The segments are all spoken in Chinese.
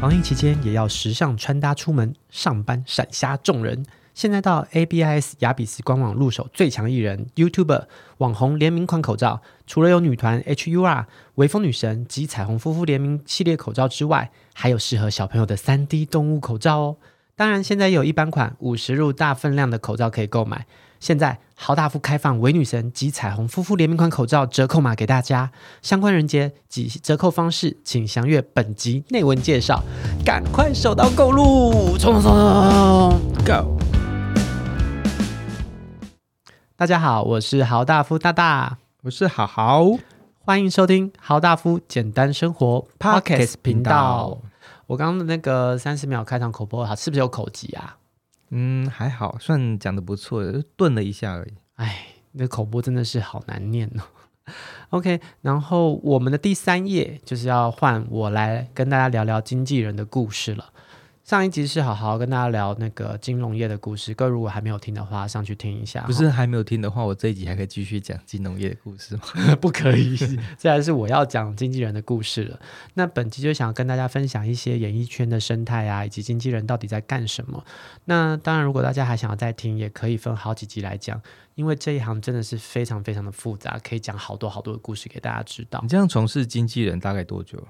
防疫期间也要时尚穿搭出门上班，闪瞎众人。现在到 ABIS 雅比斯官网入手最强艺人、YouTuber 网红联名款口罩，除了有女团 HUR、微风女神及彩虹夫妇联名系列口罩之外，还有适合小朋友的 3D 动物口罩哦。当然，现在也有一般款五十入大分量的口罩可以购买。现在豪大夫开放伪女神及彩虹夫妇联名款口罩折扣码给大家，相关人节及折扣方式，请详阅本集内文介绍。赶快手到购入，冲冲冲，Go！大家好，我是豪大夫大大，我是豪豪，欢迎收听豪大夫简单生活 Podcast 频道。我刚刚的那个三十秒开场口播，它是不是有口疾啊？嗯，还好，算讲的不错，就顿了一下而已。哎，那口播真的是好难念哦。OK，然后我们的第三页就是要换我来跟大家聊聊经纪人的故事了。上一集是好好跟大家聊那个金融业的故事，各位如果还没有听的话，上去听一下。不是还没有听的话，我这一集还可以继续讲金融业的故事吗？不可以，这还是我要讲经纪人的故事了。那本集就想跟大家分享一些演艺圈的生态啊，以及经纪人到底在干什么。那当然，如果大家还想要再听，也可以分好几集来讲，因为这一行真的是非常非常的复杂，可以讲好多好多的故事给大家知道。你这样从事经纪人大概多久？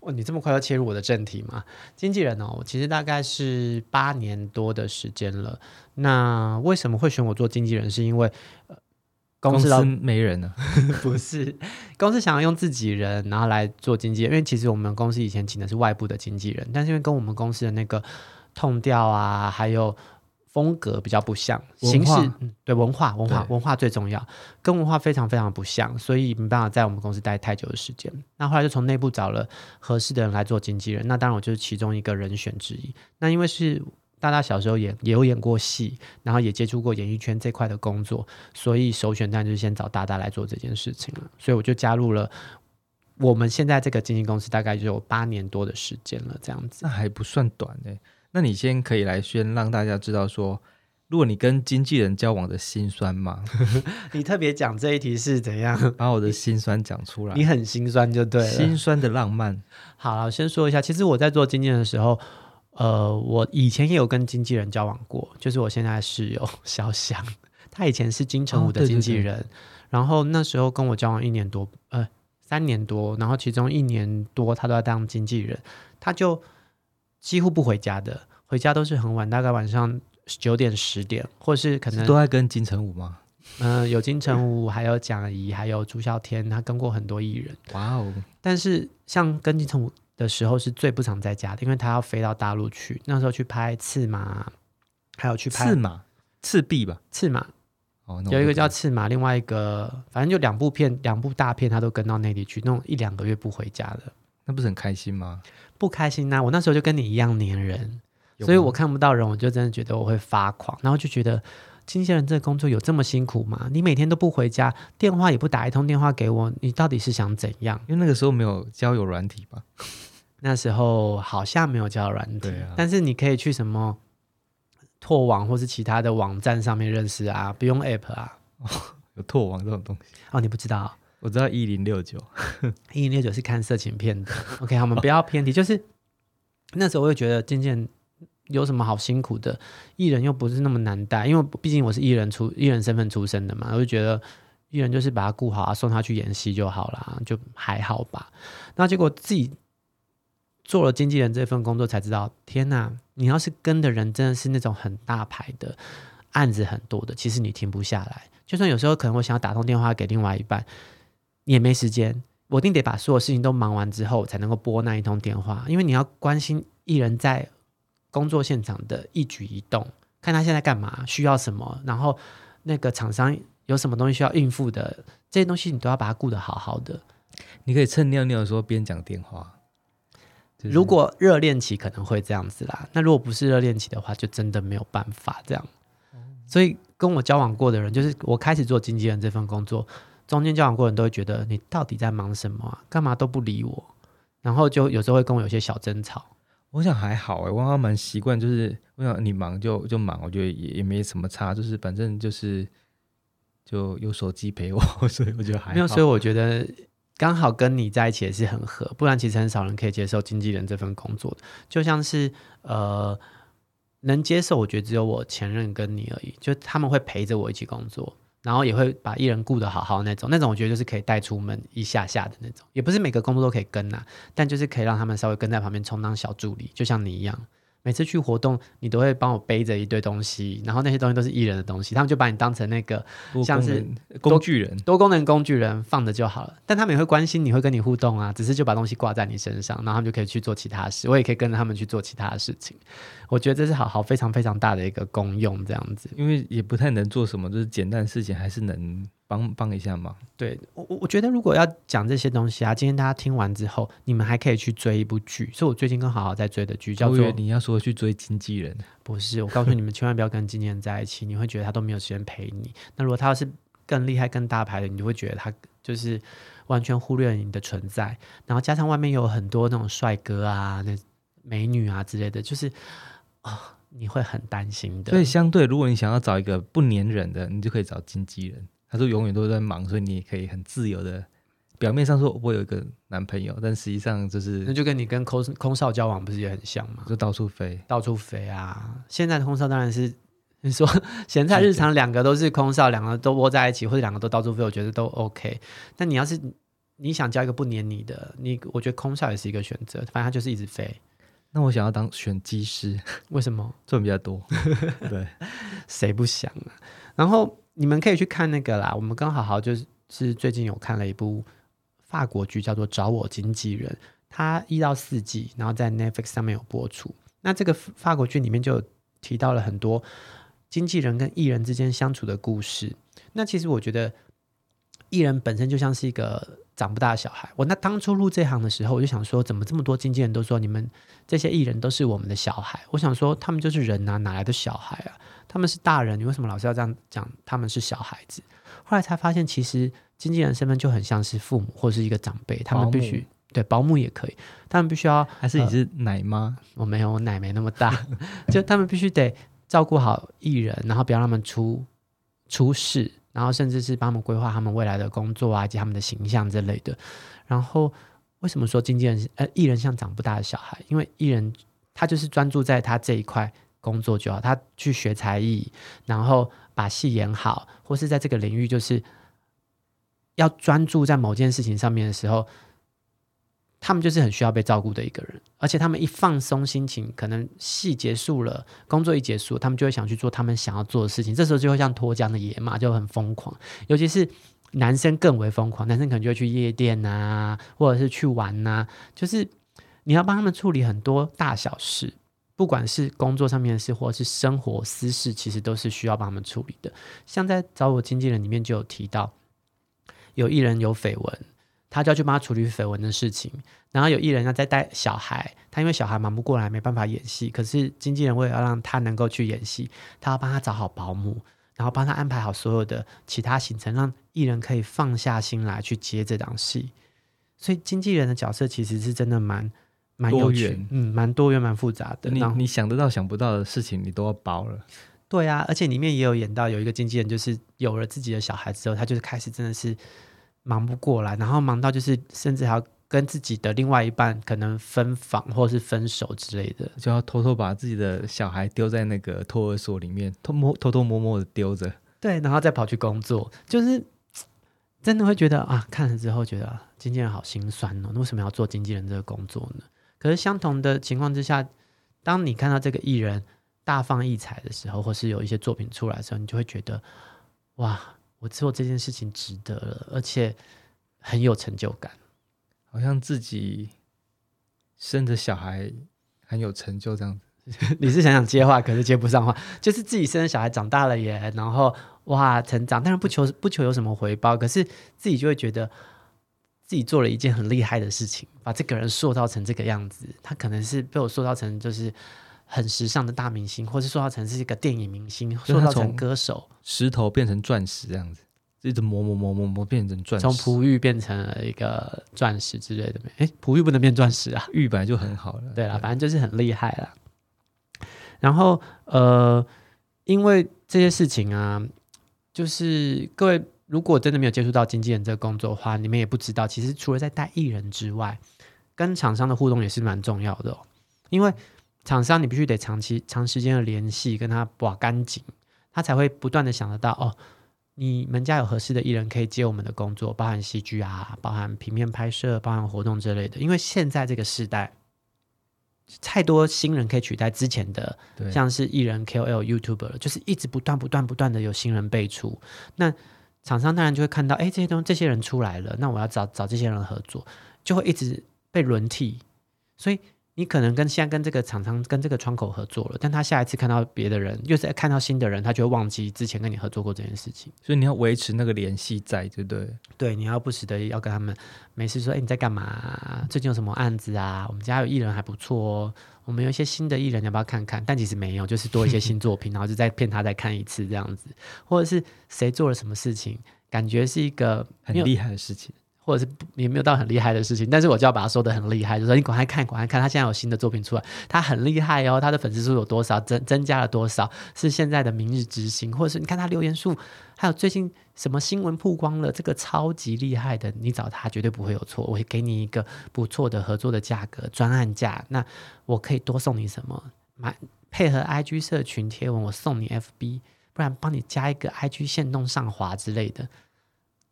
哦，你这么快要切入我的正题吗？经纪人哦，其实大概是八年多的时间了。那为什么会选我做经纪人？是因为呃，公司，没人了？不是，公司想要用自己人，然后来做经纪人。因为其实我们公司以前请的是外部的经纪人，但是因为跟我们公司的那个 tone 调啊，还有。风格比较不像，形式嗯，对，文化文化文化最重要，跟文化非常非常不像，所以没办法在我们公司待太久的时间。那后来就从内部找了合适的人来做经纪人，那当然我就是其中一个人选之一。那因为是大大小时候也也有演过戏，然后也接触过演艺圈这块的工作，所以首选当然就是先找大大来做这件事情了。所以我就加入了我们现在这个经纪公司，大概就有八年多的时间了，这样子。那还不算短呢、欸。那你先可以来先让大家知道说，如果你跟经纪人交往的心酸吗？你特别讲这一题是怎样？把我的心酸讲出来。你很心酸就对了。心酸的浪漫。好了，我先说一下，其实我在做经纪人的时候，呃，我以前也有跟经纪人交往过，就是我现在的室友小翔，他以前是金城武的经纪人，哦，对对对，然后那时候跟我交往一年多，呃，三年多，然后其中一年多他都在当经纪人，他就。几乎不回家的，回家都是很晚，大概晚上九点十点，或是可能都在跟金城武吗？嗯、呃，有金城武，还有蒋怡，还有朱孝天，他跟过很多艺人。哇哦！但是像跟金城武的时候是最不常在家的，因为他要飞到大陆去，那时候去拍刺马，还有去拍刺马、赤壁吧，刺马。哦，有一个叫刺马，另外一个反正就两部片，两部大片，他都跟到内地去，那种一两个月不回家的。那不是很开心吗？不开心呐、啊！我那时候就跟你一样黏人，所以我看不到人，我就真的觉得我会发狂，然后就觉得经纪人这个工作有这么辛苦吗？你每天都不回家，电话也不打一通电话给我，你到底是想怎样？因为那个时候没有交友软体吧？那时候好像没有交友软体，啊。但是你可以去什么拓网或是其他的网站上面认识啊，不用 app 啊。哦、有拓网这种东西？哦，你不知道？我知道一零六九，一零六九是看色情片的。OK，我们不要偏题。就是那时候，我就觉得渐渐有什么好辛苦的，艺人又不是那么难带，因为毕竟我是艺人出艺人身份出身的嘛，我就觉得艺人就是把他顾好啊，送他去演戏就好了，就还好吧。那结果自己做了经纪人这份工作，才知道，天哪！你要是跟的人真的是那种很大牌的案子很多的，其实你停不下来。就算有时候可能我想要打通电话给另外一半。也没时间，我一定得把所有事情都忙完之后，才能够拨那一通电话。因为你要关心艺人在工作现场的一举一动，看他现在干嘛，需要什么，然后那个厂商有什么东西需要应付的，这些东西你都要把它顾得好好的。你可以趁尿尿的时候边讲电话。就是、如果热恋期可能会这样子啦，那如果不是热恋期的话，就真的没有办法这样。所以跟我交往过的人，就是我开始做经纪人这份工作。中间交往过的人都会觉得你到底在忙什么啊？干嘛都不理我，然后就有时候会跟我有些小争吵。我想还好哎，我还蛮习惯，就是我想你忙就就忙，我觉得也也没什么差，就是反正就是就有手机陪我，所以我觉得还好。没有，所以我觉得刚好跟你在一起也是很合，不然其实很少人可以接受经纪人这份工作的。就像是呃，能接受，我觉得只有我前任跟你而已，就他们会陪着我一起工作。然后也会把艺人顾得好好那种，那种我觉得就是可以带出门一下下的那种，也不是每个工作都可以跟呐、啊，但就是可以让他们稍微跟在旁边充当小助理，就像你一样。每次去活动，你都会帮我背着一堆东西，然后那些东西都是艺人的东西，他们就把你当成那个像是工具人，多功能工具人放着就好了。但他们也会关心你，会跟你互动啊，只是就把东西挂在你身上，然后他们就可以去做其他事，我也可以跟着他们去做其他的事情。我觉得这是好好非常非常大的一个功用，这样子。因为也不太能做什么，就是简单的事情还是能。帮帮一下忙，对我我我觉得如果要讲这些东西啊，今天大家听完之后，你们还可以去追一部剧，所以我最近跟好好在追的剧叫做……你要说去追经纪人，不是，我告诉你们千万不要跟经纪人在一起，你会觉得他都没有时间陪你。那如果他要是更厉害、更大牌的，你就会觉得他就是完全忽略了你的存在。然后加上外面有很多那种帅哥啊、那美女啊之类的，就是啊、哦，你会很担心的。所以相对，如果你想要找一个不粘人的，你就可以找经纪人。他说永远都在忙，所以你也可以很自由的。表面上说我有一个男朋友，但实际上就是那就跟你跟空空少交往不是也很像吗？就到处飞，到处飞啊！现在的空少当然是 你说咸菜日常两个都是空少，两个都窝在一起，或者两个都到处飞，我觉得都 OK。但你要是你想交一个不黏你的，你我觉得空少也是一个选择，反正他就是一直飞。那我想要当选机师，为什么？赚比较多。对，谁不想啊？然后。你们可以去看那个啦，我们跟好好就是是最近有看了一部法国剧，叫做《找我经纪人》，它一到四季，然后在 Netflix 上面有播出。那这个法国剧里面就提到了很多经纪人跟艺人之间相处的故事。那其实我觉得艺人本身就像是一个长不大的小孩。我那当初入这行的时候，我就想说，怎么这么多经纪人都说你们这些艺人都是我们的小孩？我想说，他们就是人啊，哪来的小孩啊？他们是大人，你为什么老是要这样讲？他们是小孩子。后来才发现，其实经纪人身份就很像是父母或是一个长辈，他们必须对保姆也可以，他们必须要还是你是奶妈？呃，我没有，我奶没那么大，就他们必须得照顾好艺人，然后不要让他们出出事，然后甚至是帮他们规划他们未来的工作啊，以及他们的形象之类的。然后为什么说经纪人呃艺人像长不大的小孩？因为艺人他就是专注在他这一块。工作就好，他去学才艺，然后把戏演好，或是在这个领域，就是要专注在某件事情上面的时候，他们就是很需要被照顾的一个人。而且他们一放松心情，可能戏结束了，工作一结束，他们就会想去做他们想要做的事情。这时候就会像脱缰的野马，就很疯狂。尤其是男生更为疯狂，男生可能就会去夜店啊，或者是去玩呐、就是你要帮他们处理很多大小事。不管是工作上面的事，或者是生活私事，其实都是需要帮他们处理的。像在找我经纪人里面就有提到，有艺人有绯闻，他就要去帮他处理绯闻的事情。然后有艺人要在带小孩，他因为小孩忙不过来，没办法演戏。可是经纪人为了要让他能够去演戏，他要帮他找好保姆，然后帮他安排好所有的其他行程，让艺人可以放下心来去接这档戏。所以经纪人的角色其实是真的蛮。蛮多元，嗯，蛮多元，蛮复杂的。你你想得到、想不到的事情，你都要包了。对啊，而且里面也有演到有一个经纪人，就是有了自己的小孩之后，他就是开始真的是忙不过来，然后忙到就是甚至还要跟自己的另外一半可能分房或者是分手之类的，就要偷偷把自己的小孩丢在那个托儿所里面，偷摸偷偷摸摸的丢着。对，然后再跑去工作，就是真的会觉得啊，看了之后觉得经纪人好心酸哦，那为什么要做经纪人这个工作呢？可是相同的情况之下，当你看到这个艺人大放异彩的时候，或是有一些作品出来的时候，你就会觉得，哇，我做这件事情值得了，而且很有成就感，好像自己生的小孩很有成就这样子。你是想想接话，可是接不上话，就是自己生的小孩长大了耶，然后哇，成长，但是不求不求有什么回报，可是自己就会觉得。自己做了一件很厉害的事情，把这个人塑造成这个样子。他可能是被我塑造成就是很时尚的大明星，或是塑造成是一个电影明星，塑造成歌手。石头变成钻石这样子，一直磨磨磨磨磨变成钻石。从璞玉变成了一个钻石之类的没？诶，璞玉不能变钻石啊，玉本来就很好了。对啦，反正就是很厉害啦。然后呃，因为这些事情啊，就是各位。如果真的没有接触到经纪人这个工作的话，你们也不知道，其实除了在带艺人之外，跟厂商的互动也是蛮重要的哦。因为厂商你必须得长期、长时间的联系，跟他把干净，他才会不断的想得到哦，你们家有合适的艺人可以接我们的工作，包含戏剧啊，包含平面拍摄，包含活动之类的。因为现在这个时代，太多新人可以取代之前的，像是艺人、KOL、YouTuber，就是一直不断、不断、不断的有新人辈出。那厂商当然就会看到，哎，这些东西这些人出来了，那我要找找这些人合作，就会一直被轮替。所以你可能跟现在跟这个厂商跟这个窗口合作了，但他下一次看到别的人，又是看到新的人，他就会忘记之前跟你合作过这件事情。所以你要维持那个联系在，对不对？对，你要不时的要跟他们没事说，哎，你在干嘛？最近有什么案子啊？我们家有艺人还不错哦。我们有一些新的艺人，你要不要看看？但其实没有，就是多一些新作品，然后就再骗他再看一次这样子，或者是谁做了什么事情，感觉是一个很厉害的事情。或者是也没有到很厉害的事情，但是我就要把它说得很厉害，就说你赶快看，赶快看，他现在有新的作品出来，他很厉害哦，他的粉丝数有多少，增增加了多少，是现在的明日之星，或者是你看他留言数，还有最近什么新闻曝光了，这个超级厉害的，你找他绝对不会有错，我会给你一个不错的合作的价格，专案价，那我可以多送你什么？买配合 IG 社群贴文，我送你 FB，不然帮你加一个 IG 限动上滑之类的。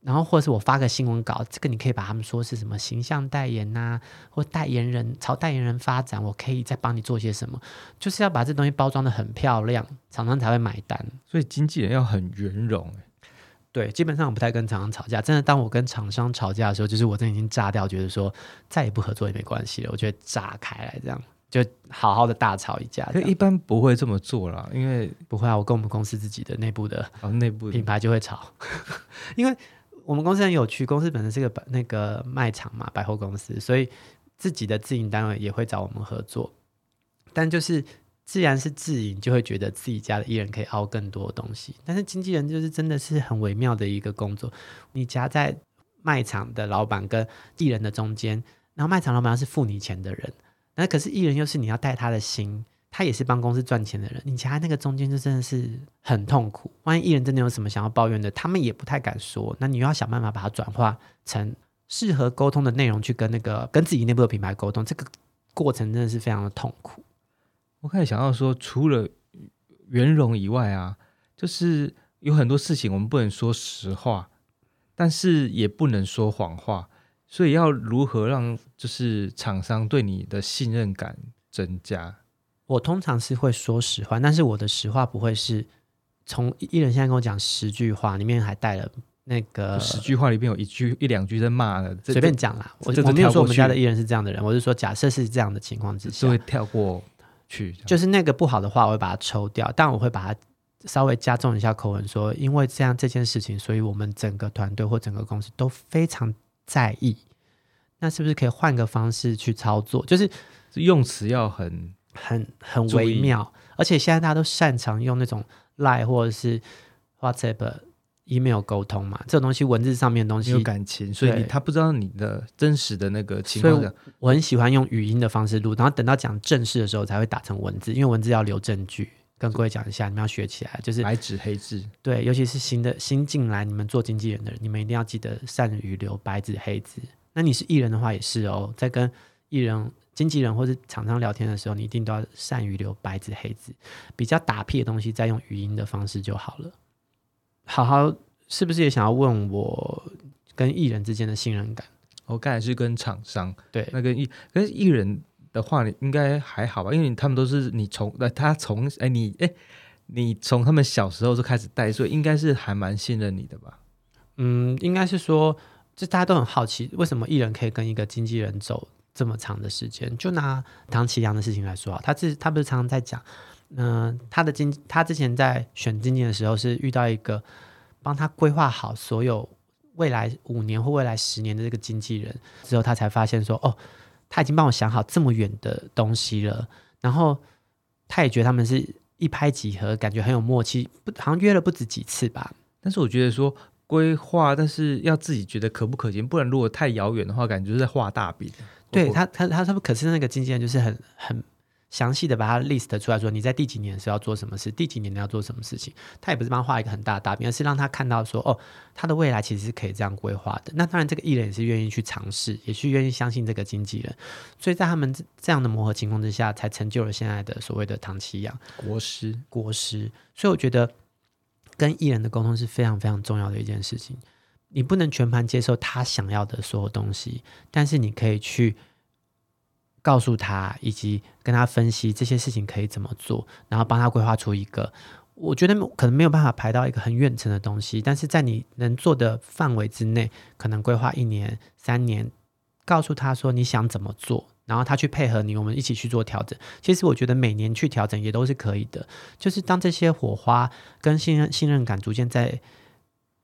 然后，或者是我发个新闻稿，这个你可以把他们说是什么形象代言呐、啊，或代言人朝代言人发展，我可以再帮你做些什么，就是要把这东西包装的很漂亮，厂商才会买单。所以经纪人要很圆融，对，基本上我不太跟厂商吵架。真的，当我跟厂商吵架的时候，就是我真的已经炸掉，觉得说再也不合作也没关系了，我觉得炸开来这样，就好好的大吵一架。就一般不会这么做啦，因为不会啊，我跟我们公司自己的内部的哦内部品牌就会吵，因为。我们公司很有趣，公司本身是个那个卖场嘛，百货公司，所以自己的自营单位也会找我们合作。但就是既然是自营，就会觉得自己家的艺人可以凹更多东西。但是经纪人就是真的是很微妙的一个工作，你夹在卖场的老板跟艺人的中间，然后卖场老板是付你钱的人，那可是艺人又是你要带他的心。他也是帮公司赚钱的人，你夹在那个中间就真的是很痛苦。万一艺人真的有什么想要抱怨的，他们也不太敢说。那你又要想办法把它转化成适合沟通的内容，去跟那个跟自己内部的品牌沟通，这个过程真的是非常的痛苦。我开始想到说，除了圆融以外啊，就是有很多事情我们不能说实话，但是也不能说谎话，所以要如何让就是厂商对你的信任感增加？我通常是会说实话，但是我的实话不会是从艺人现在跟我讲十句话里面还带了那个十句话里面有一句一两句在骂的，随便讲啦。我我没有说我们家的艺人是这样的人，我是说假设是这样的情况之下，就会跳过去，就是那个不好的话我会把它抽掉，但我会把它稍微加重一下口吻说，因为这样这件事情，所以我们整个团队或整个公司都非常在意。那是不是可以换个方式去操作？就是用词要很。很很微妙，而且现在大家都擅长用那种 Line 或者是 WhatsApp、email 沟通嘛，这种东西文字上面的东西有感情，所以他不知道你的真实的那个情况。我很喜欢用语音的方式录，然后等到讲正式的时候才会打成文字，因为文字要留证据。跟各位讲一下，你们要学起来，就是白纸黑字。对，尤其是新的新进来你们做经纪人的人，你们一定要记得善于留白纸黑字。那你是艺人的话也是哦，在跟艺人。经纪人或者厂商聊天的时候，你一定都要善于留白纸黑字，比较打屁的东西，再用语音的方式就好了。好好，是不是也想要问我跟艺人之间的信任感？我刚才是跟厂商，对，那跟艺跟艺人的话，你应该还好吧？因为他们都是你从那他从哎你哎你从他们小时候就开始带，所以应该是还蛮信任你的吧？嗯，应该是说，就大家都很好奇，为什么艺人可以跟一个经纪人走这么长的时间，就拿唐綺阳的事情来说啊，他自他不是常常在讲，嗯、他的经他之前在选经纪的时候是遇到一个帮他规划好所有未来五年或未来十年的这个经纪人之后，他才发现说，哦，他已经帮我想好这么远的东西了，然后他也觉得他们是一拍即合，感觉很有默契，不好像约了不止几次吧。但是我觉得说规划，但是要自己觉得可不可行，不然如果太遥远的话，感觉就是在画大饼。对他，他他他们可是那个经纪人，就是很很详细的把它 list 出来说，你在第几年是要做什么事，第几年你要做什么事情。他也不是帮他画一个很大的大饼，而是让他看到说，哦，他的未来其实是可以这样规划的。那当然，这个艺人也是愿意去尝试，也是愿意相信这个经纪人。所以在他们这样的磨合情况之下，才成就了现在的所谓的唐奇阳国师国师。所以我觉得跟艺人的沟通是非常非常重要的一件事情。你不能全盘接受他想要的所有东西，但是你可以去。告诉他，以及跟他分析这些事情可以怎么做，然后帮他规划出一个，我觉得可能没有办法排到一个很远程的东西，但是在你能做的范围之内，可能规划一年、三年，告诉他说你想怎么做，然后他去配合你，我们一起去做调整。其实我觉得每年去调整也都是可以的，就是当这些火花跟信任、信任感逐渐在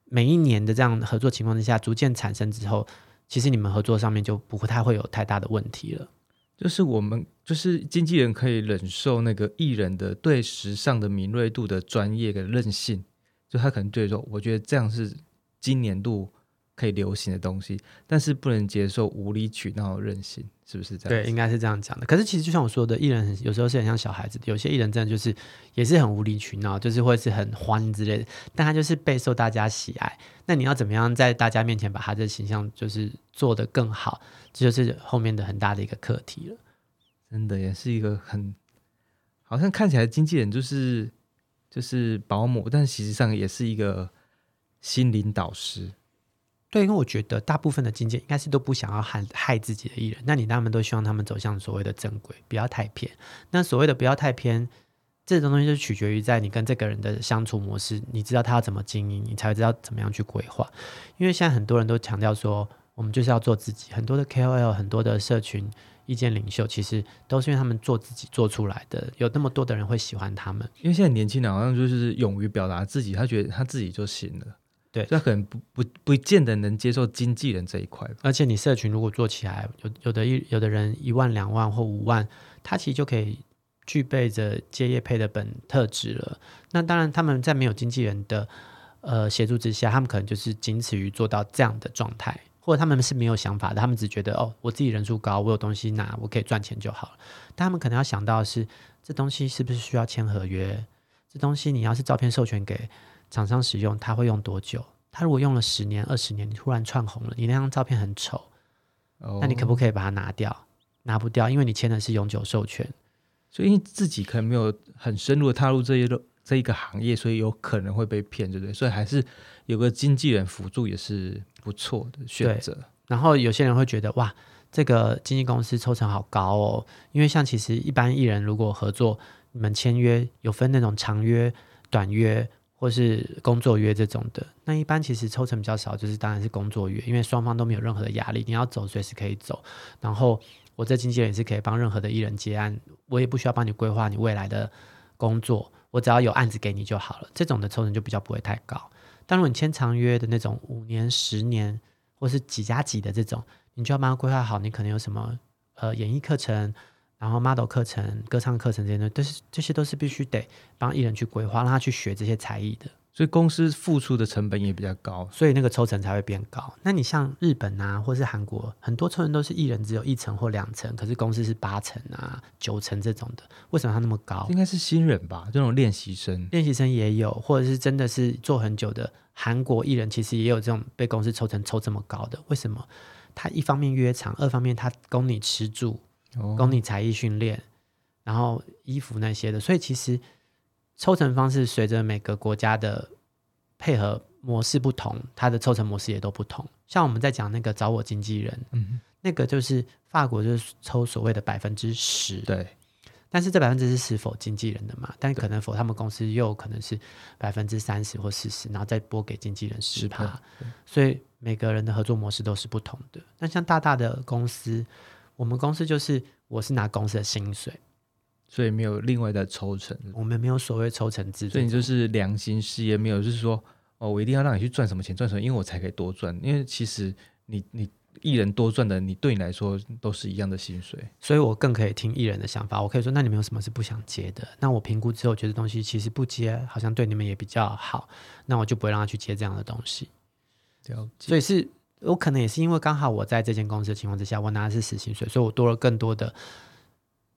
每一年的这样合作情况之下逐渐产生之后，其实你们合作上面就不太会有太大的问题了。就是我们，就是经纪人可以忍受那个艺人的对时尚的敏锐度的专业跟韧性，就他可能对说，我觉得这样是今年度可以流行的东西，但是不能接受无理取闹的任性，是不是这样？对，应该是这样讲的。可是其实就像我说的，艺人有时候是很像小孩子，有些艺人真的就是也是很无理取闹，就是会是很欢之类的，但他就是备受大家喜爱。那你要怎么样在大家面前把他的形象就是做得更好？这就是后面的很大的一个课题了，真的也是一个很，好像看起来经纪人就是就是保姆，但实际上也是一个心灵导师。对，因为我觉得大部分的经纪应该是都不想要害害自己的艺人，那你他们都希望他们走向所谓的正轨，不要太偏。那所谓的不要太偏，这种东西就取决于在你跟这个人的相处模式，你知道他要怎么经营，你才会知道怎么样去规划。因为现在很多人都强调说。我们就是要做自己，很多的 KOL，很多的社群意见领袖，其实都是因为他们做自己做出来的，有那么多的人会喜欢他们。因为现在年轻人好像就是勇于表达自己，他觉得他自己就行了，对，这可能不不不见得能接受经纪人这一块。而且你社群如果做起来，有有的一有的人一万两万或五万，他其实就可以具备着接业配的本特质了。那当然，他们在没有经纪人的呃协助之下，他们可能就是仅此于做到这样的状态。或者他们是没有想法的，他们只觉得哦，我自己人数高，我有东西拿，我可以赚钱就好了。但他们可能要想到的是，这东西是不是需要签合约？这东西你要是照片授权给厂商使用，他会用多久？他如果用了十年、二十年，你突然窜红了，你那张照片很丑，哦，那你可不可以把它拿掉？拿不掉，因为你签的是永久授权，所以自己可能没有很深入的踏入这一个这一个行业，所以有可能会被骗，对不对？所以还是有个经纪人辅助也是。不错的选择。然后有些人会觉得哇，这个经纪公司抽成好高哦。因为像其实一般艺人如果合作，你们签约有分那种长约、短约或是工作约这种的。那一般其实抽成比较少，就是当然是工作约，因为双方都没有任何的压力，你要走随时可以走。然后我这经纪人也是可以帮任何的艺人接案，我也不需要帮你规划你未来的工作，我只要有案子给你就好了。这种的抽成就比较不会太高。当然，你签长约的那种五年、十年，或是几加几的这种，你就要帮他规划好。你可能有什么呃演艺课程，然后 model 课程、歌唱课程这些的，都是这些都是必须得帮艺人去规划，让他去学这些才艺的。所以公司付出的成本也比较高，所以那个抽成才会变高。那你像日本啊，或是韩国，很多抽成都是艺人只有一层或两层，可是公司是八层啊、九层这种的。为什么他那么高？应该是新人吧，这种练习生。练习生也有，或者是真的是做很久的韩国艺人，其实也有这种被公司抽成抽这么高的。为什么？他一方面约长，二方面他供你吃住，供你才艺训练，然后衣服那些的，所以其实。抽成方式随着每个国家的配合模式不同，它的抽成模式也都不同。像我们在讲那个找我经纪人，嗯，那个就是法国就是抽所谓的百分之十，对。但是这百分之十是否经纪人的嘛？但可能否他们公司又可能是百分之三十或四十，然后再拨给经纪人十趴。所以每个人的合作模式都是不同的。那像大大的公司，我们公司就是我是拿公司的薪水。所以没有另外的抽成，我们没有所谓抽成制度，所以你就是良心事业，没有就是说哦，我一定要让你去赚什么钱赚什么，因为我才可以多赚。因为其实你你艺人多赚的，你对你来说都是一样的薪水，所以我更可以听艺人的想法。我可以说，那你们有什么是不想接的？那我评估之后觉得东西其实不接，好像对你们也比较好，那我就不会让他去接这样的东西。了解。所以是我可能也是因为刚好我在这间公司的情况之下，我拿的是死薪水，所以我多了更多的。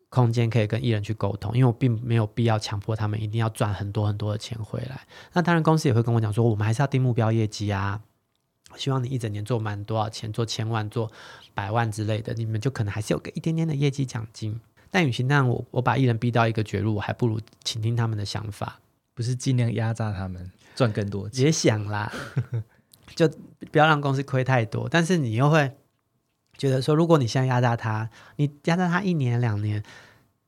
空间可以跟艺人去沟通，因为我并没有必要强迫他们一定要赚很多很多的钱回来。那当然，公司也会跟我讲说，我们还是要定目标业绩啊，希望你一整年做满多少钱，做千万、做百万之类的，你们就可能还是有个一点点的业绩奖金。但与其那样，我我把艺人逼到一个绝路，我还不如倾听他们的想法，不是尽量压榨他们赚更多钱。也想啦，就不要让公司亏太多，但是你又会。觉得说，如果你现在压榨他，你压榨他一年两年，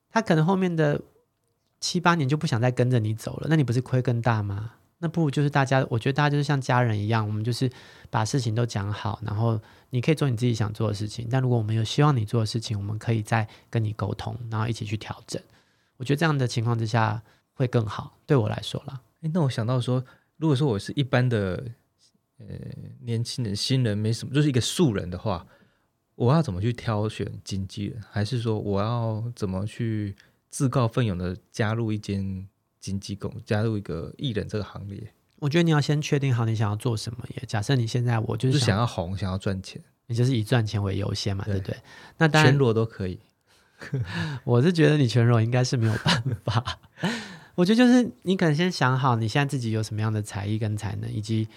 他可能后面的七八年就不想再跟着你走了，那你不是亏更大吗？那不如就是大家，我觉得大家就是像家人一样，我们就是把事情都讲好，然后你可以做你自己想做的事情。但如果我们有希望你做的事情，我们可以再跟你沟通，然后一起去调整。我觉得这样的情况之下会更好，对我来说啦。诶，那我想到说，如果说我是一般的呃年轻人、新人，没什么，就是一个素人的话。我要怎么去挑选经纪人？还是说我要怎么去自告奋勇的加入一间经纪公，加入一个艺人这个行列？我觉得你要先确定好你想要做什么耶。假设你现在我就是想，要红，想要赚钱，你就是以赚钱为优先嘛，对，对不对？那当然全裸都可以。我是觉得你全裸应该是没有办法。我觉得就是你可能先想好你现在自己有什么样的才艺跟才能，以及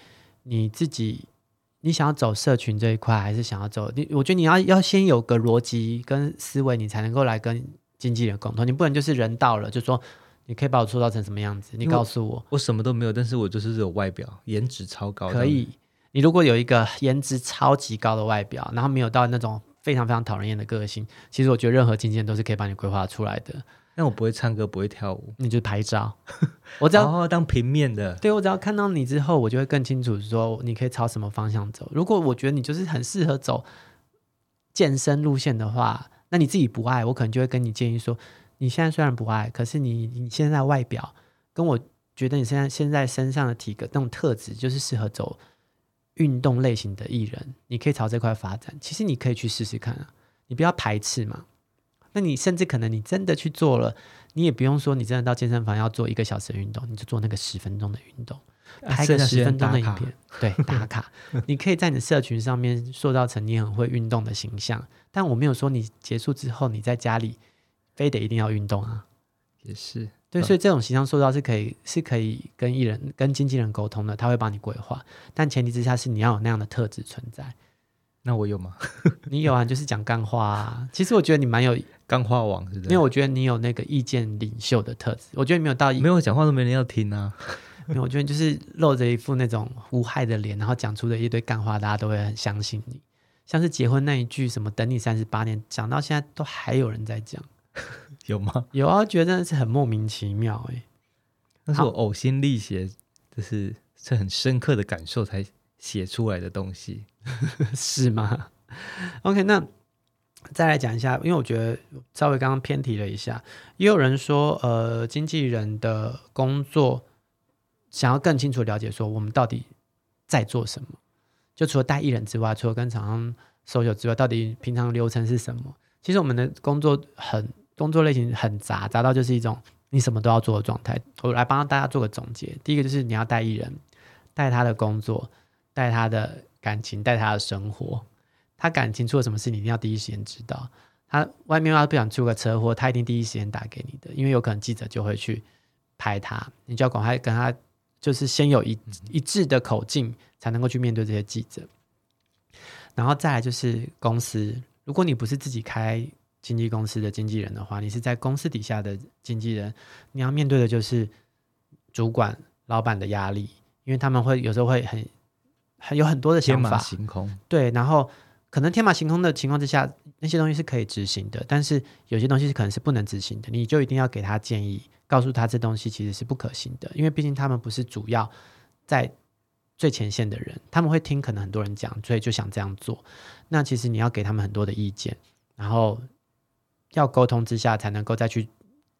你自己。你想要走社群这一块，还是想要走？你我觉得你要要先有个逻辑跟思维，你才能够来跟经纪人沟通。你不能就是人到了就说，你可以把我塑造成什么样子？你告诉我，我什么都没有，但是我就是这种外表，颜值超高。可以，你如果有一个颜值超级高的外表，然后没有到那种非常非常讨人厌的个性，其实我觉得任何经纪人都是可以帮你规划出来的。但我不会唱歌，不会跳舞，你就拍照。我只要、哦、当平面的，对，我只要看到你之后，我就会更清楚说你可以朝什么方向走。如果我觉得你就是很适合走健身路线的话，那你自己不爱，我可能就会跟你建议说，你现在虽然不爱，可是你你现在外表跟我觉得你现在现在身上的体格那种特质，就是适合走运动类型的艺人，你可以朝这块发展。其实你可以去试试看啊，你不要排斥嘛。那你甚至可能你真的去做了，你也不用说你真的到健身房要做一个小时的运动，你就做那个十分钟的运动，拍个十分钟的影片，对，打卡。你可以在你的社群上面塑造成你很会运动的形象，但我没有说你结束之后你在家里非得一定要运动啊。也是，对，所以这种形象塑造是可以是可以跟艺人、跟经纪人沟通的，他会帮你规划，但前提之下是你要有那样的特质存在。那我有吗？你有啊，就是讲干话啊。其实我觉得你蛮有干话王，是不是。因为我觉得你有那个意见领袖的特质。我觉得你没有到没有讲话都没人要听啊。没有，我觉得就是露着一副那种无害的脸，然后讲出的一堆干话，大家都会很相信你。像是结婚那一句什么“等你三十八年”，讲到现在都还有人在讲，有吗？有啊，觉得真的是很莫名其妙哎、欸。那是我呕心沥血，就是是很深刻的感受才写出来的东西。是吗？OK，那再来讲一下，因为我觉得稍微刚刚偏题了一下，也有人说，呃，经纪人的工作想要更清楚了解，说我们到底在做什么？就除了带艺人之外，除了跟厂商收钱之外，到底平常流程是什么？其实我们的工作很工作类型很杂，杂到就是一种你什么都要做的状态。我来帮大家做个总结，第一个就是你要带艺人，带他的工作，带他的。感情带他的生活，他感情出了什么事，你一定要第一时间知道。他外面要不想出个车祸，他一定第一时间打给你的，因为有可能记者就会去拍他，你就要赶快跟他，就是先有一一致的口径，才能够去面对这些记者。然后再来就是公司，如果你不是自己开经纪公司的经纪人的话，你是在公司底下的经纪人，你要面对的就是主管、老板的压力，因为他们会有时候会很。还有很多的想法，天马行空。对，然后可能天马行空的情况之下，那些东西是可以执行的，但是有些东西是可能是不能执行的，你就一定要给他建议，告诉他这东西其实是不可行的，因为毕竟他们不是主要在最前线的人，他们会听可能很多人讲，所以就想这样做。那其实你要给他们很多的意见，然后要沟通之下才能够再去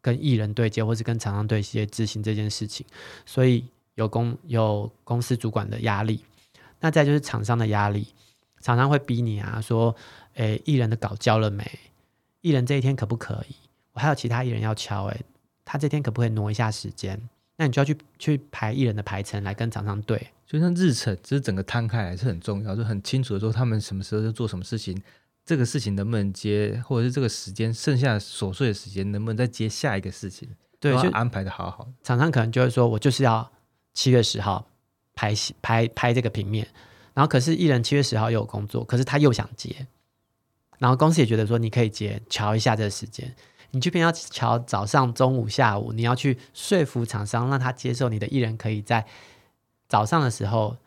跟艺人对接，或是跟厂商对接执行这件事情。所以有公有公司主管的压力。那再就是厂商的压力，厂商会逼你啊，说，诶，艺人的稿交了没？艺人这一天可不可以？我还有其他艺人要敲，诶，他这天可不可以挪一下时间？那你就要去去排艺人的排程来跟厂商对，就像日程，就是整个摊开来是很重要，就很清楚的说他们什么时候就做什么事情，这个事情能不能接，或者是这个时间剩下琐碎的时间能不能再接下一个事情？对，就安排的好好。厂商可能就会说，我就是要七月十号拍戏拍拍这个平面，然后可是艺人七月十号又有工作，可是他又想接，然后公司也觉得说你可以接，瞧一下这个时间，你这边要瞧早上、中午、下午，你要去说服厂商让他接受你的艺人可以在早上的时候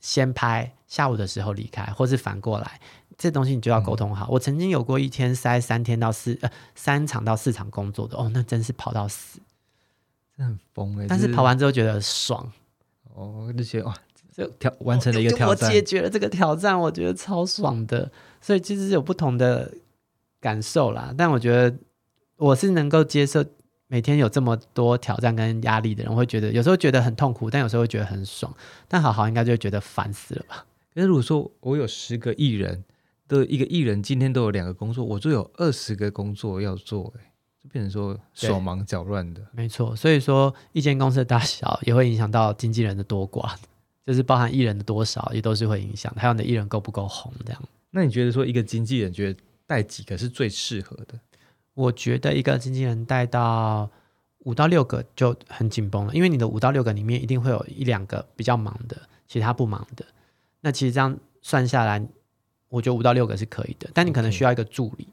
先拍，下午的时候离开，或是反过来。这东西你就要沟通好。嗯、我曾经有过一天塞三天到四呃三场到四场工作的哦，那真是跑到死，真很疯哎！但是跑完之后觉得爽哦，就觉得哇，这挑完成了一个挑战，我解决了这个挑战，我觉得超爽的。所以其实是有不同的感受啦。但我觉得我是能够接受每天有这么多挑战跟压力的人，我会觉得有时候觉得很痛苦，但有时候会觉得很爽。但好好应该就会觉得烦死了吧？可是如果说我有十个艺人。的一个艺人今天都有两个工作，我就有二十个工作要做，哎，就变成说手忙脚乱的。没错，所以说一间公司的大小也会影响到经纪人的多寡，就是包含艺人的多少也都是会影响，还有你的艺人够不够红这样。那你觉得说一个经纪人觉得带几个是最适合的？我觉得一个经纪人带到五到六个就很紧绷了，因为你的五到六个里面一定会有一两个比较忙的，其他不忙的。那其实这样算下来。我觉得五到六个是可以的，但你可能需要一个助理，Okay.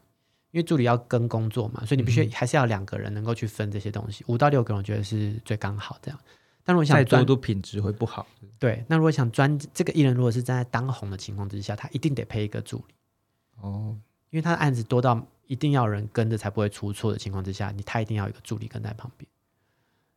因为助理要跟工作嘛，所以你必须还是要两个人能够去分这些东西。五、嗯、到六个人我觉得是最刚好这样。但如果想再多，品质会不好。对，那如果想专这个艺人，如果是站在当红的情况之下，他一定得配一个助理哦，因为他的案子多到一定要有人跟着才不会出错的情况之下，你他一定要有一个助理跟在旁边。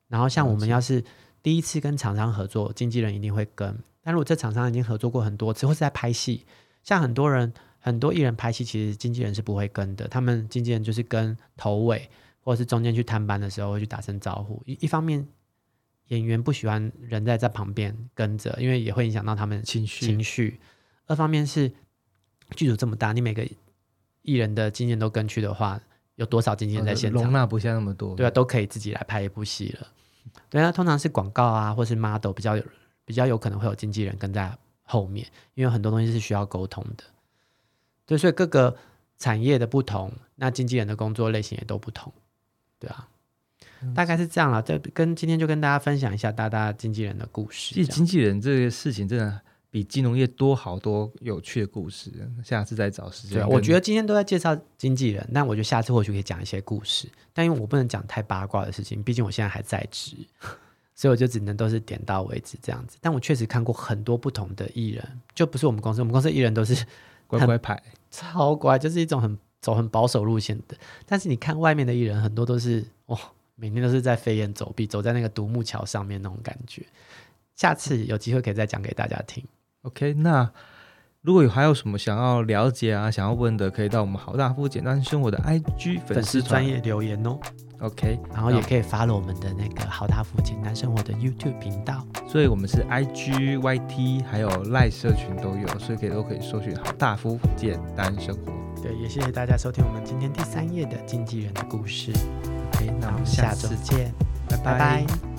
然后像我们要是第一次跟厂商合作，经纪人一定会跟。但如果这厂商已经合作过很多次，或是在拍戏。像很多人，很多艺人拍戏，其实经纪人是不会跟的。他们经纪人就是跟头尾，或者是中间去探班的时候会去打声招呼。一一方面，演员不喜欢人在在旁边跟着，因为也会影响到他们情绪。情绪。二方面是剧组这么大，你每个艺人的经纪人都跟去的话，有多少经纪人在现场？容纳不下那么多。对啊，都可以自己来拍一部戏了。对啊，通常是广告啊，或是 model 比较有比较有可能会有经纪人跟在。后面，因为很多东西是需要沟通的，对，所以各个产业的不同，那经纪人的工作类型也都不同，对啊，嗯、大概是这样了。这跟今天就跟大家分享一下大大经纪人的故事。其实经纪人这个事情真的比金融业多好多有趣的故事，下次再找时间。对，我觉得今天都在介绍经纪人，但我觉得下次或许可以讲一些故事，但因为我不能讲太八卦的事情，毕竟我现在还在职。所以我就只能都是点到为止这样子，但我确实看过很多不同的艺人，就不是我们公司，我们公司艺人都是乖乖牌，超乖，就是一种很走很保守路线的。但是你看外面的艺人，很多都是哦，每天都是在飞檐走壁，走在那个独木桥上面那种感觉。下次有机会可以再讲给大家听。OK，那。如果有还有什么想要了解啊、想要问的，可以到我们好大夫简单生活的 IG 粉丝专业留言哦。OK，然后也可以 follow 我们的那个好大夫简单生活的 YouTube 频道。所以我们是 IG、YT 还有赖社群都有，所以可以都可以搜寻好大夫简单生活。对，也谢谢大家收听我们今天第三页的经纪人的故事。OK，那我们下周见，拜拜。拜拜。